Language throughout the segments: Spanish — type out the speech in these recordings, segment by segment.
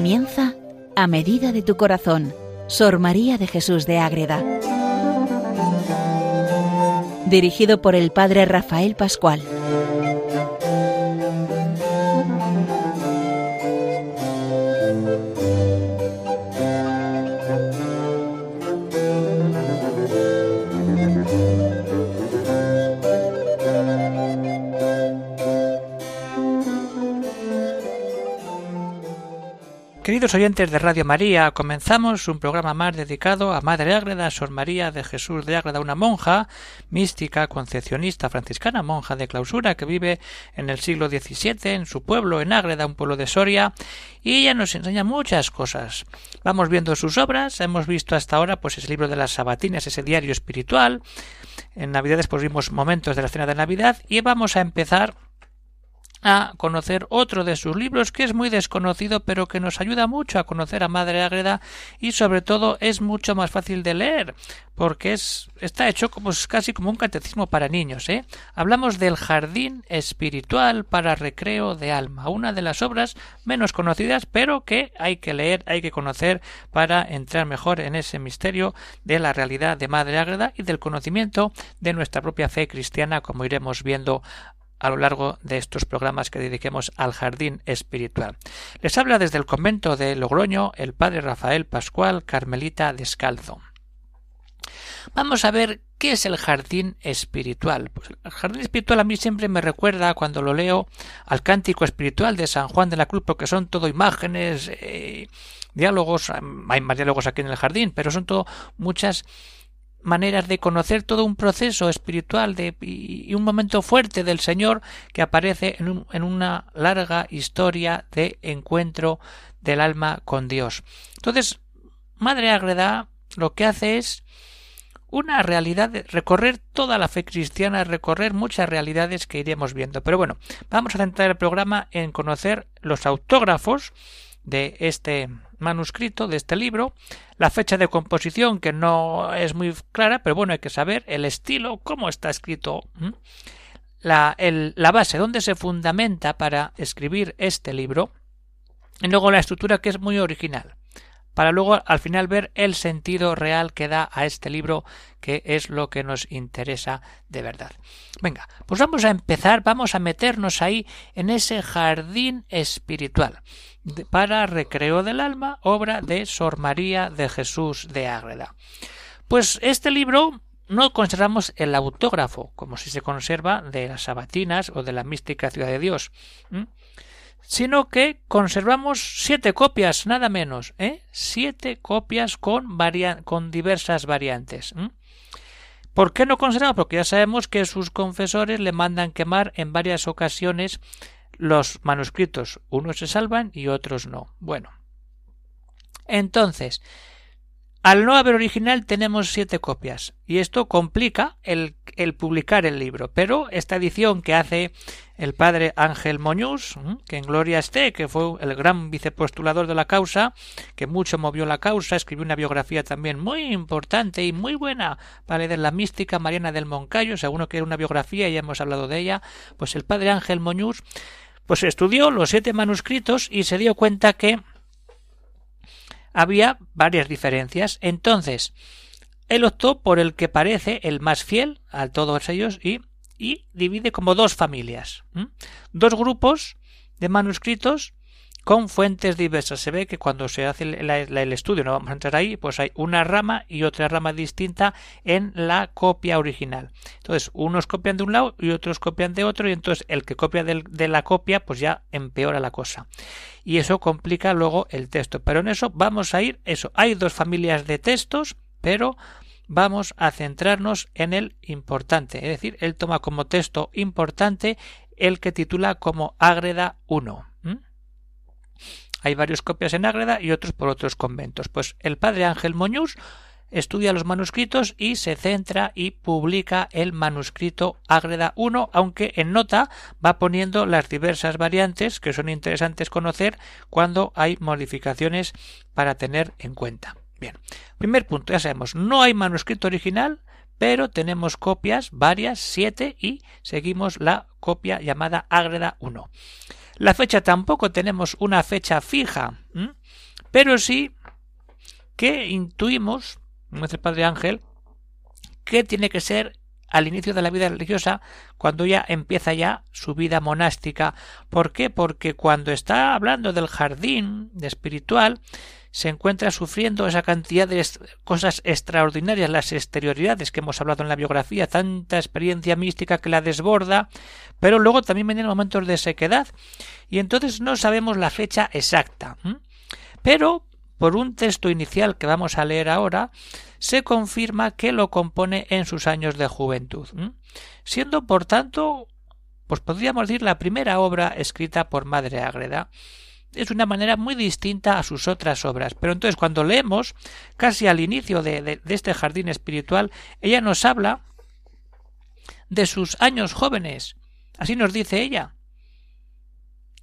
Comienza a medida de tu corazón, Sor María de Jesús de Ágreda. Dirigido por el Padre Rafael Pascual. Oyentes de Radio María, comenzamos un programa más dedicado a Madre Ágreda, Sor María de Jesús de Ágreda, una monja mística, concepcionista, franciscana, monja de clausura que vive en el siglo XVII en su pueblo, en Ágreda, un pueblo de Soria, y ella nos enseña muchas cosas. Vamos viendo sus obras, hemos visto hasta ahora pues ese libro de las sabatinas, ese diario espiritual, en Navidades pues vimos momentos de la cena de Navidad y vamos a empezar a conocer otro de sus libros que es muy desconocido pero que nos ayuda mucho a conocer a Madre Ágreda y sobre todo es mucho más fácil de leer porque es está hecho como casi como un catecismo para niños, ¿eh? Hablamos del Jardín espiritual para recreo de alma, una de las obras menos conocidas, pero que hay que leer, hay que conocer para entrar mejor en ese misterio de la realidad de Madre Ágreda y del conocimiento de nuestra propia fe cristiana, como iremos viendo a lo largo de estos programas que dediquemos al jardín espiritual. Les habla desde el convento de Logroño el padre Rafael Pascual Carmelita Descalzo. Vamos a ver qué es el jardín espiritual. Pues el jardín espiritual a mí siempre me recuerda cuando lo leo al cántico espiritual de San Juan de la Cruz, porque son todo imágenes, eh, diálogos, hay más diálogos aquí en el jardín, pero son todo muchas maneras de conocer todo un proceso espiritual de, y, un momento fuerte del Señor que aparece en, en, una larga historia de encuentro del alma con Dios. Entonces, Madre Agreda lo que hace es una realidad recorrer toda la fe cristiana, recorrer muchas realidades que iremos viendo. Pero bueno, vamos a centrar el programa en conocer los autógrafos de este manuscrito, de este libro, la fecha de composición que no es muy clara, pero bueno, hay que saber el estilo, cómo está escrito, la, la base, dónde se fundamenta para escribir este libro, y luego la estructura que es muy original para luego al final ver el sentido real que da a este libro que es lo que nos interesa de verdad. Venga, pues vamos a empezar, vamos a meternos ahí en ese jardín espiritual para recreo del alma, obra de Sor María de Jesús de Ágreda. Pues este libro no conservamos el autógrafo, como si se conserva de las sabatinas o de la mística ciudad de Dios sino que conservamos siete copias, nada menos, ¿eh? siete copias con, con diversas variantes. ¿Por qué no conservamos? Porque ya sabemos que sus confesores le mandan quemar en varias ocasiones los manuscritos. Unos se salvan y otros no. Bueno. Entonces, al no haber original tenemos siete copias y esto complica el, el, publicar el libro. Pero esta edición que hace el padre Ángel Moñús, que en gloria esté, que fue el gran vicepostulador de la causa, que mucho movió la causa, escribió una biografía también muy importante y muy buena para leer la mística Mariana del Moncayo, según que era una biografía y ya hemos hablado de ella, pues el padre Ángel Moñús pues estudió los siete manuscritos y se dio cuenta que había varias diferencias. Entonces, él optó por el que parece el más fiel a todos ellos y, y divide como dos familias, dos grupos de manuscritos con fuentes diversas. Se ve que cuando se hace el, estudio, no vamos a entrar ahí, pues hay una rama y otra rama distinta en la copia original. Entonces, unos copian de un lado y otros copian de otro, y entonces el que copia de la copia, pues ya empeora la cosa. Y eso complica luego el texto. Pero en eso vamos a ir, eso, hay dos familias de textos, pero vamos a centrarnos en el importante. Es decir, él toma como texto importante el que titula como Ágreda 1. Hay varias copias en Ágreda y otros por otros conventos. Pues el padre Ángel Moñús estudia los manuscritos y se centra y publica el manuscrito Ágreda 1, aunque en nota va poniendo las diversas variantes que son interesantes conocer cuando hay modificaciones para tener en cuenta. Bien, primer punto, ya sabemos, no hay manuscrito original, pero tenemos copias, varias, siete, y seguimos la copia llamada Ágreda 1. La fecha tampoco tenemos una fecha fija, pero sí que intuimos, el Padre Ángel, que tiene que ser al inicio de la vida religiosa, cuando ya empieza ya su vida monástica. ¿Por qué? Porque cuando está hablando del jardín de espiritual, se encuentra sufriendo esa cantidad de cosas extraordinarias, las exterioridades que hemos hablado en la biografía, tanta experiencia mística que la desborda, pero luego también vienen momentos de sequedad, y entonces no sabemos la fecha exacta. Pero, por un texto inicial que vamos a leer ahora, se confirma que lo compone en sus años de juventud, siendo, por tanto, pues podríamos decir la primera obra escrita por Madre Ágreda, es una manera muy distinta a sus otras obras. Pero entonces cuando leemos, casi al inicio de, de, este jardín espiritual, ella nos habla de sus años jóvenes. Así nos dice ella.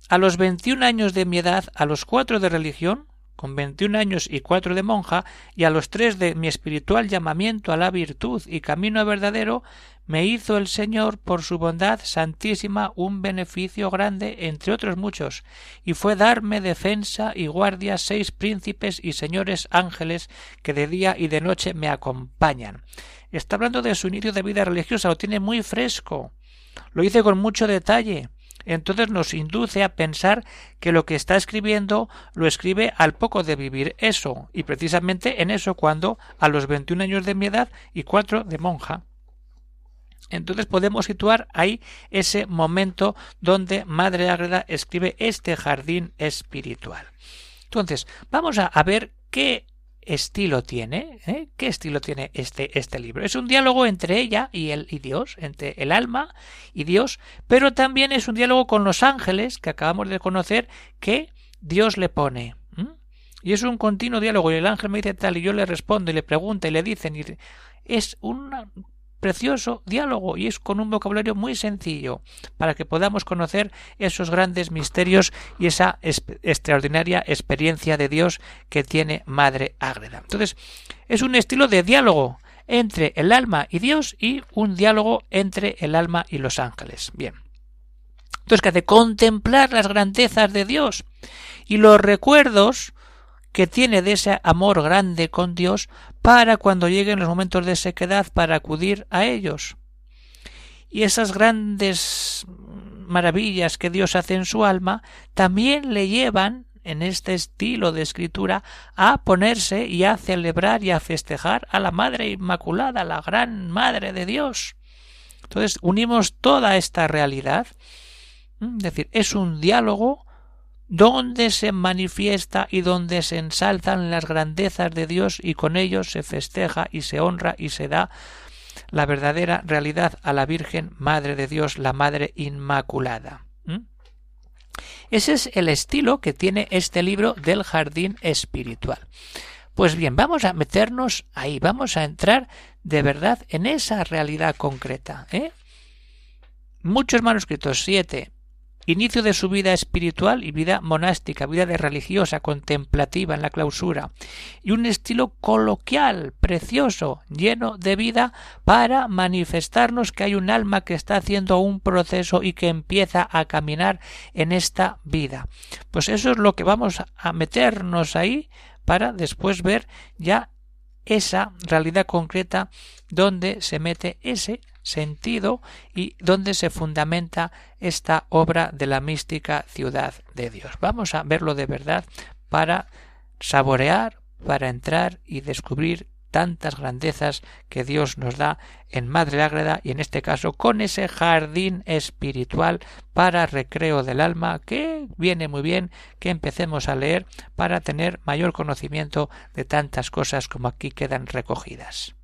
A los veintiún años de mi edad, a los cuatro de religión, con veintiún años y cuatro de monja, y a los tres de mi espiritual llamamiento a la virtud y camino verdadero, me hizo el Señor por su bondad santísima un beneficio grande entre otros muchos, y fue darme defensa y guardia seis príncipes y señores ángeles que de día y de noche me acompañan. Está hablando de su inicio de vida religiosa, lo tiene muy fresco. Lo hice con mucho detalle entonces nos induce a pensar que lo que está escribiendo lo escribe al poco de vivir eso, y precisamente en eso cuando a los veintiún años de mi edad y cuatro de monja. Entonces podemos situar ahí ese momento donde Madre Ágreda escribe este jardín espiritual. Entonces, vamos a, ver qué estilo tiene? ¿Eh? ¿Qué estilo tiene este, este libro? Es un diálogo entre ella y, el, y Dios, entre el alma y Dios, pero también es un diálogo con los ángeles que acabamos de conocer que Dios le pone. Y es un continuo diálogo y el ángel me dice tal y yo le respondo y le pregunto y le dicen y es un precioso diálogo y es con un vocabulario muy sencillo para que podamos conocer esos grandes misterios y esa extraordinaria experiencia de Dios que tiene Madre Ágreda. Entonces, es un estilo de diálogo entre el alma y Dios y un diálogo entre el alma y los ángeles. Bien. Entonces, que hace contemplar las grandezas de Dios y los recuerdos que tiene de ese amor grande con Dios para cuando lleguen los momentos de sequedad para acudir a ellos. Y esas grandes maravillas que Dios hace en su alma también le llevan en este estilo de escritura a ponerse y a celebrar y a festejar a la Madre Inmaculada, la gran Madre de Dios. Entonces unimos toda esta realidad, es decir, es un diálogo donde se manifiesta y donde se ensalzan las grandezas de Dios y con ellos se festeja y se honra y se da la verdadera realidad a la Virgen Madre de Dios, la Madre Inmaculada. Ese es el estilo que tiene este libro del jardín espiritual. Pues bien, vamos a meternos ahí, vamos a entrar de verdad en esa realidad concreta. ¿eh? Muchos manuscritos, siete, inicio de su vida espiritual y vida monástica, vida de religiosa, contemplativa en la clausura, y un estilo coloquial, precioso, lleno de vida, para manifestarnos que hay un alma que está haciendo un proceso y que empieza a caminar en esta vida. Pues eso es lo que vamos a meternos ahí para después ver ya esa realidad concreta donde se mete ese sentido y donde se fundamenta esta obra de la mística ciudad de Dios. Vamos a verlo de verdad para saborear, para entrar y descubrir tantas grandezas que Dios nos da en Madre Ágreda y en este caso con ese jardín espiritual para recreo del alma que viene muy bien que empecemos a leer para tener mayor conocimiento de tantas cosas como aquí quedan recogidas.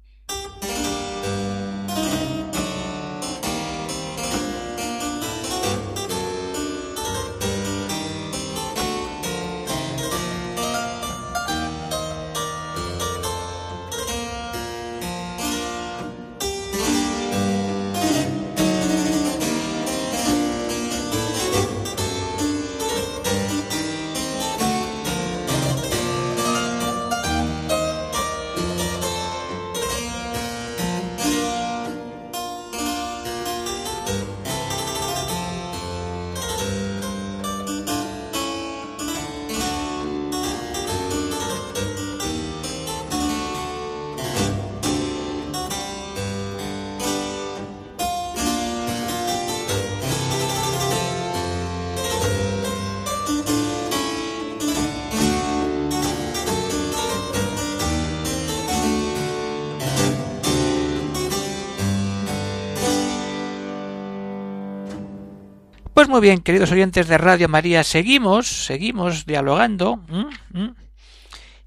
Pues muy bien, queridos oyentes de Radio María, seguimos, seguimos dialogando.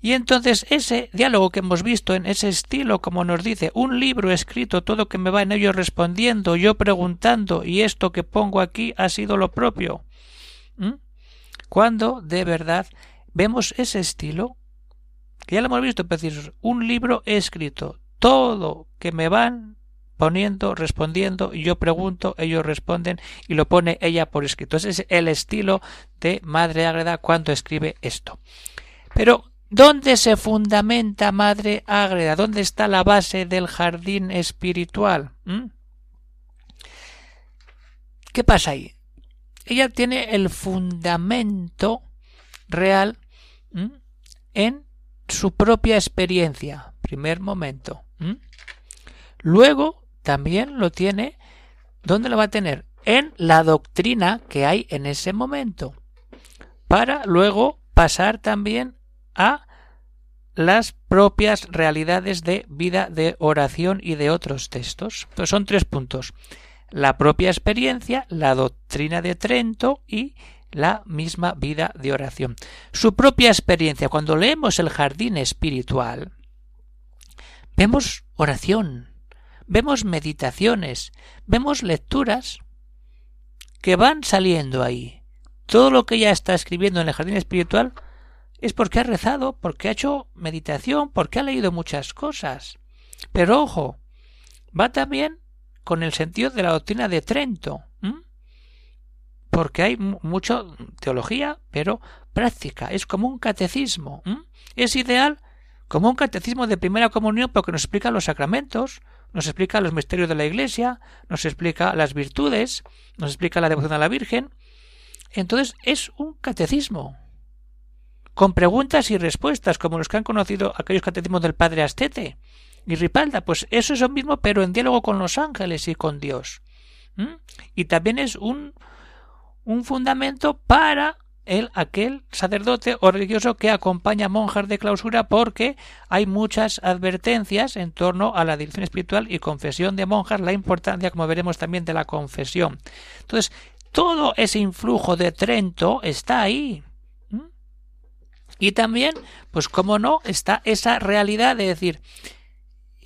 Y entonces ese diálogo que hemos visto en ese estilo, como nos dice, un libro escrito, todo que me va en ello respondiendo, yo preguntando, y esto que pongo aquí ha sido lo propio. Cuando de verdad vemos ese estilo, que ya lo hemos visto, precisos, un libro escrito, todo que me van poniendo, respondiendo, yo pregunto, ellos responden y lo pone ella por escrito. Ese es el estilo de Madre Ágreda cuando escribe esto. Pero, ¿dónde se fundamenta Madre Ágreda? ¿Dónde está la base del jardín espiritual? ¿Mm? ¿Qué pasa ahí? Ella tiene el fundamento real en su propia experiencia, primer momento. Luego también lo tiene, ¿dónde lo va a tener? En la doctrina que hay en ese momento, para luego pasar también a las propias realidades de vida de oración y de otros textos. Pues son tres puntos. La propia experiencia, la doctrina de Trento y la misma vida de oración. Su propia experiencia. Cuando leemos el jardín espiritual, vemos oración, vemos meditaciones, vemos lecturas que van saliendo ahí. Todo lo que ella está escribiendo en el jardín espiritual es porque ha rezado, porque ha hecho meditación, porque ha leído muchas cosas. Pero ojo, va también con el sentido de la doctrina de Trento, porque hay mucha teología, pero práctica, es como un catecismo. Es ideal como un catecismo de primera comunión porque nos explica los sacramentos, nos explica los misterios de la Iglesia, nos explica las virtudes, nos explica la devoción a la Virgen. Entonces es un catecismo, con preguntas y respuestas, como los que han conocido aquellos catecismos del Padre Astete y Ripalda. Pues eso es lo mismo, pero en diálogo con los ángeles y con Dios. Y también es un, un fundamento para el aquel sacerdote o religioso que acompaña monjas de clausura porque hay muchas advertencias en torno a la dirección espiritual y confesión de monjas, la importancia, como veremos también, de la confesión. Entonces, todo ese influjo de Trento está ahí. Y también, pues como no, está esa realidad de decir,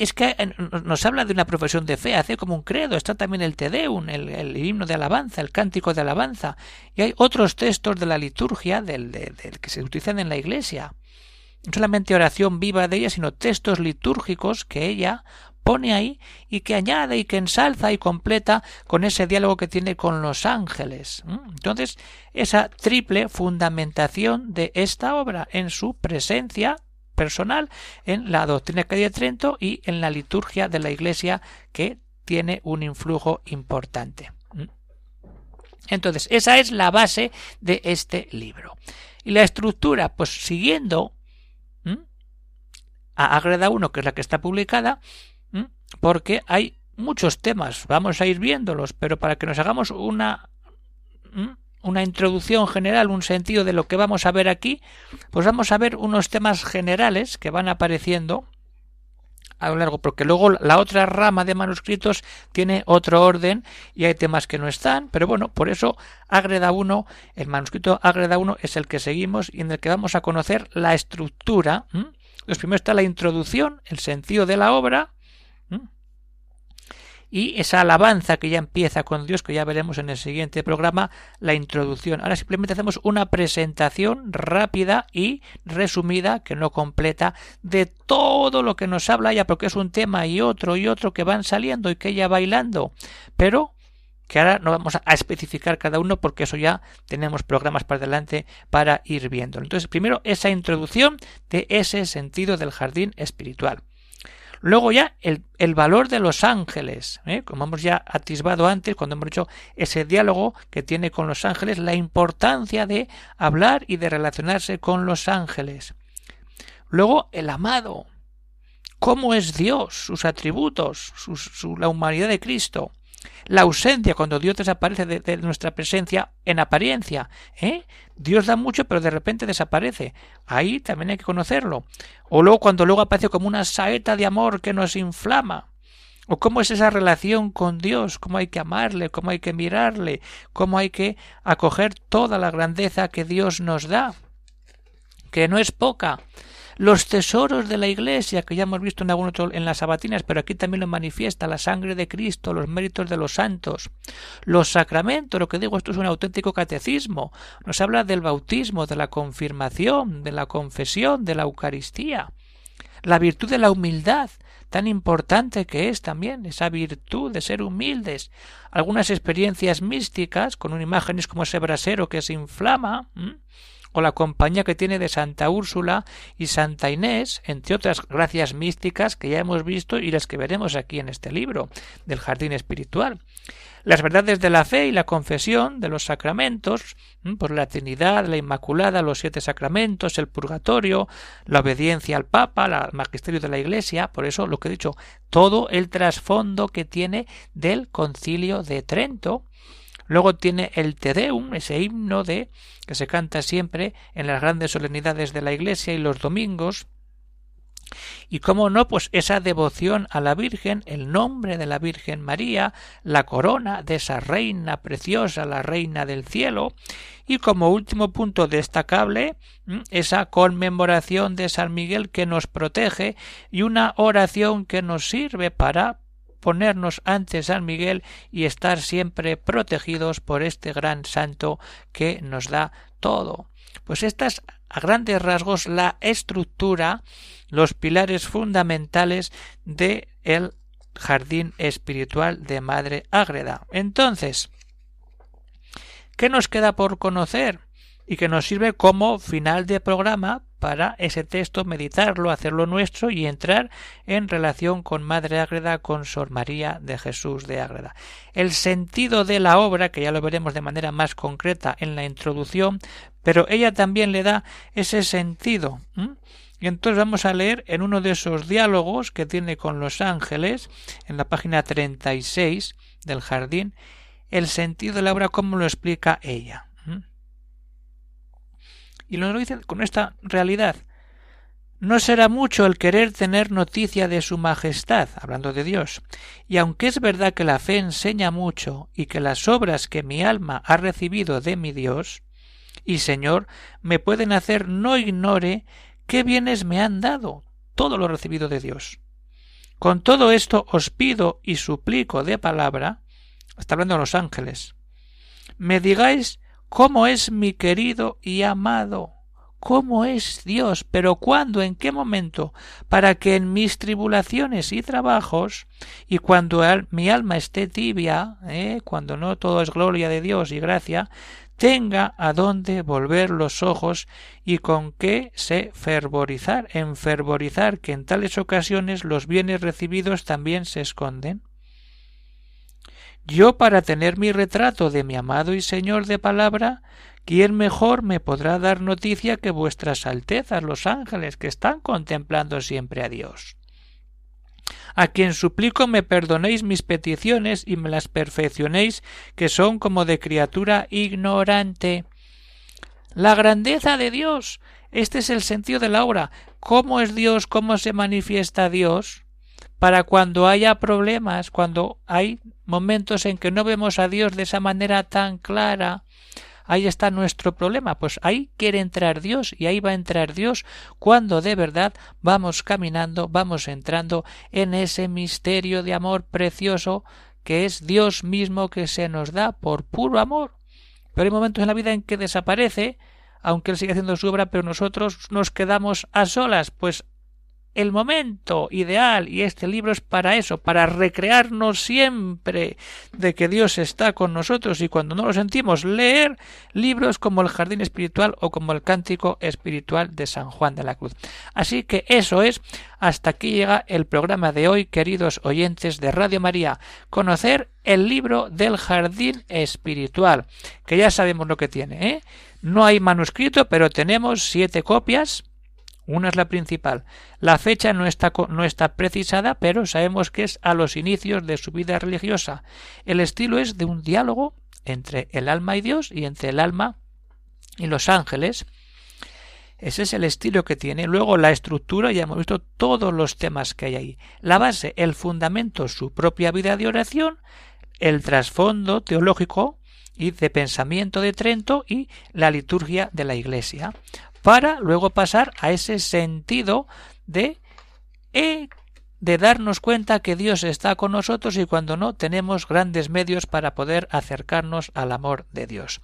es que eh, nos habla de una profesión de fe, hace como un credo, está también el Te Deum, el, himno de alabanza, el cántico de alabanza, y hay otros textos de la liturgia del, que se utilizan en la iglesia. No solamente oración viva de ella, sino textos litúrgicos que ella pone ahí y que añade y que ensalza y completa con ese diálogo que tiene con los ángeles. Entonces, esa triple fundamentación de esta obra en su presencia personal en la doctrina que de Trento y en la liturgia de la Iglesia que tiene un influjo importante. ¿Mm? Entonces, esa es la base de este libro. Y la estructura, pues siguiendo a Agreda 1, que es la que está publicada, porque hay muchos temas, vamos a ir viéndolos, pero para que nos hagamos una una introducción general, un sentido de lo que vamos a ver aquí, pues vamos a ver unos temas generales que van apareciendo a lo largo, porque luego la otra rama de manuscritos tiene otro orden y hay temas que no están, pero bueno, por eso Agreda 1, el manuscrito Agreda 1 es el que seguimos y en el que vamos a conocer la estructura. Pues primero está la introducción, el sentido de la obra, y esa alabanza que ya empieza con Dios, que ya veremos en el siguiente programa, la introducción. Ahora simplemente hacemos una presentación rápida y resumida, que no completa, de todo lo que nos habla ya, porque es un tema y otro y otro que van saliendo y que ella bailando. Pero que ahora no vamos a especificar cada uno porque eso ya tenemos programas para adelante para ir viendo. Entonces, primero esa introducción de ese sentido del jardín espiritual. Luego ya el, el valor de los ángeles, ¿eh? como hemos ya atisbado antes cuando hemos hecho ese diálogo que tiene con los ángeles, la importancia de hablar y de relacionarse con los ángeles. Luego el amado, cómo es Dios, sus atributos, su, la humanidad de Cristo la ausencia, cuando Dios desaparece de, nuestra presencia en apariencia. ¿eh? Dios da mucho, pero de repente desaparece. Ahí también hay que conocerlo. O luego cuando luego aparece como una saeta de amor que nos inflama. o cómo es esa relación con Dios, cómo hay que amarle, cómo hay que mirarle, cómo hay que acoger toda la grandeza que Dios nos da, que no es poca, los tesoros de la Iglesia, que ya hemos visto en algún otro en las sabatinas, pero aquí también lo manifiesta, la sangre de Cristo, los méritos de los santos, los sacramentos, lo que digo, esto es un auténtico catecismo, nos habla del bautismo, de la confirmación, de la confesión, de la Eucaristía, la virtud de la humildad, tan importante que es también esa virtud de ser humildes, algunas experiencias místicas con imágenes como ese brasero que se inflama, o la compañía que tiene de Santa Úrsula y Santa Inés, entre otras gracias místicas que ya hemos visto y las que veremos aquí en este libro del jardín espiritual. Las verdades de la fe y la confesión de los sacramentos, por la Trinidad, la Inmaculada, los siete sacramentos, el purgatorio, la obediencia al Papa, el magisterio de la Iglesia, por eso lo que he dicho, todo el trasfondo que tiene del concilio de Trento, Luego tiene el Te Deum, ese himno de que se canta siempre en las grandes solemnidades de la Iglesia y los domingos. Y cómo no, pues esa devoción a la Virgen, el nombre de la Virgen María, la corona de esa reina preciosa, la reina del cielo, y como último punto destacable, esa conmemoración de San Miguel que nos protege y una oración que nos sirve para ponernos ante San Miguel y estar siempre protegidos por este gran santo que nos da todo. Pues estas a grandes rasgos la estructura, los pilares fundamentales de el jardín espiritual de Madre Ágreda. Entonces, ¿qué nos queda por conocer? Y que nos sirve como final de programa para ese texto meditarlo, hacerlo nuestro y entrar en relación con Madre Ágreda, con Sor María de Jesús de Ágreda. El sentido de la obra, que ya lo veremos de manera más concreta en la introducción, pero ella también le da ese sentido. Y entonces vamos a leer en uno de esos diálogos que tiene con los ángeles, en la página 36 del jardín, el sentido de la obra, como lo explica ella. Y lo dice con esta realidad. No será mucho el querer tener noticia de su majestad, hablando de Dios. Y aunque es verdad que la fe enseña mucho y que las obras que mi alma ha recibido de mi Dios y Señor me pueden hacer no ignore qué bienes me han dado, todo lo recibido de Dios. Con todo esto os pido y suplico de palabra, está hablando a los ángeles, me digáis cómo es mi querido y amado, cómo es Dios, pero cuándo, en qué momento, para que en mis tribulaciones y trabajos, y cuando mi alma esté tibia, ¿eh? cuando no todo es gloria de Dios y gracia, tenga a dónde volver los ojos y con qué se fervorizar, enfervorizar que en tales ocasiones los bienes recibidos también se esconden. Yo para tener mi retrato de mi amado y señor de palabra, ¿quién mejor me podrá dar noticia que vuestras altezas los ángeles que están contemplando siempre a Dios? a quien suplico me perdonéis mis peticiones y me las perfeccionéis, que son como de criatura ignorante. La grandeza de Dios. Este es el sentido de la obra. ¿Cómo es Dios? ¿Cómo se manifiesta Dios? Para cuando haya problemas, cuando hay momentos en que no vemos a Dios de esa manera tan clara, ahí está nuestro problema. Pues ahí quiere entrar Dios y ahí va a entrar Dios cuando de verdad vamos caminando, vamos entrando en ese misterio de amor precioso que es Dios mismo que se nos da por puro amor. Pero hay momentos en la vida en que desaparece, aunque Él sigue haciendo su obra, pero nosotros nos quedamos a solas, pues el momento ideal y este libro es para eso, para recrearnos siempre de que Dios está con nosotros y cuando no lo sentimos leer libros como el Jardín Espiritual o como el Cántico Espiritual de San Juan de la Cruz. Así que eso es, hasta aquí llega el programa de hoy, queridos oyentes de Radio María, conocer el libro del Jardín Espiritual, que ya sabemos lo que tiene, ¿eh? No hay manuscrito, pero tenemos siete copias una es la principal. La fecha no está, no está precisada, pero sabemos que es a los inicios de su vida religiosa. El estilo es de un diálogo entre el alma y Dios y entre el alma y los ángeles. Ese es el estilo que tiene. Luego la estructura, ya hemos visto todos los temas que hay ahí. La base, el fundamento, su propia vida de oración, el trasfondo teológico y de pensamiento de Trento y la liturgia de la Iglesia, para luego pasar a ese sentido de e, de darnos cuenta que Dios está con nosotros y cuando no tenemos grandes medios para poder acercarnos al amor de Dios.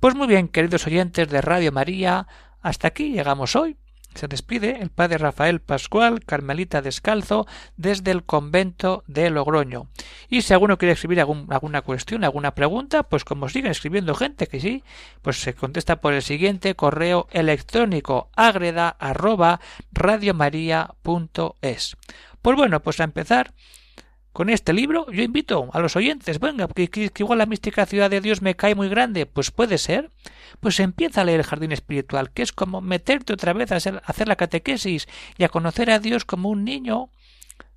Pues muy bien, queridos oyentes de Radio María, hasta aquí llegamos hoy. Se despide el padre Rafael Pascual, Carmelita Descalzo, desde el convento de Logroño. Y si alguno quiere escribir alguna cuestión, alguna pregunta, pues como siga escribiendo gente que sí, pues se contesta por el siguiente correo electrónico agreda arroba radiomaria.es. Pues bueno, pues a empezar con este libro, yo invito a los oyentes, venga, que, igual la mística ciudad de Dios me cae muy grande, pues puede ser, pues empieza a leer el jardín espiritual, que es como meterte otra vez a hacer, a hacer la catequesis y a conocer a Dios como un niño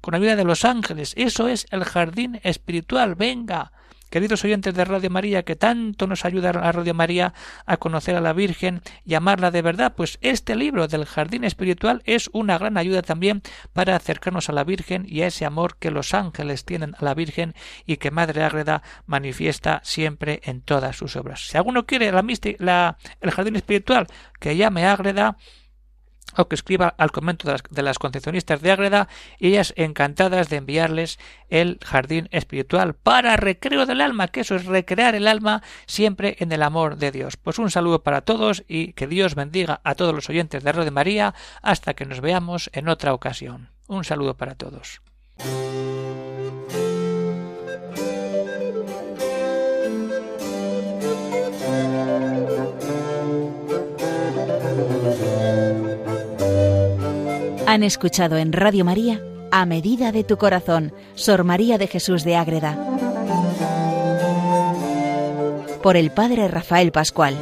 con la vida de los ángeles. Eso es el jardín espiritual, venga, Queridos oyentes de Radio María, que tanto nos ayuda a Radio María a conocer a la Virgen y amarla de verdad, pues este libro del Jardín Espiritual es una gran ayuda también para acercarnos a la Virgen y a ese amor que los ángeles tienen a la Virgen y que Madre Ágreda manifiesta siempre en todas sus obras. Si alguno quiere la, la el Jardín Espiritual, que llame Ágreda o que escriba al convento de las, concepcionistas de Ágreda y ellas encantadas de enviarles el jardín espiritual para recreo del alma, que eso es recrear el alma siempre en el amor de Dios. Pues un saludo para todos y que Dios bendiga a todos los oyentes de Radio María hasta que nos veamos en otra ocasión. Un saludo para todos. Han escuchado en Radio María A Medida de tu Corazón, Sor María de Jesús de Ágreda. Por el Padre Rafael Pascual.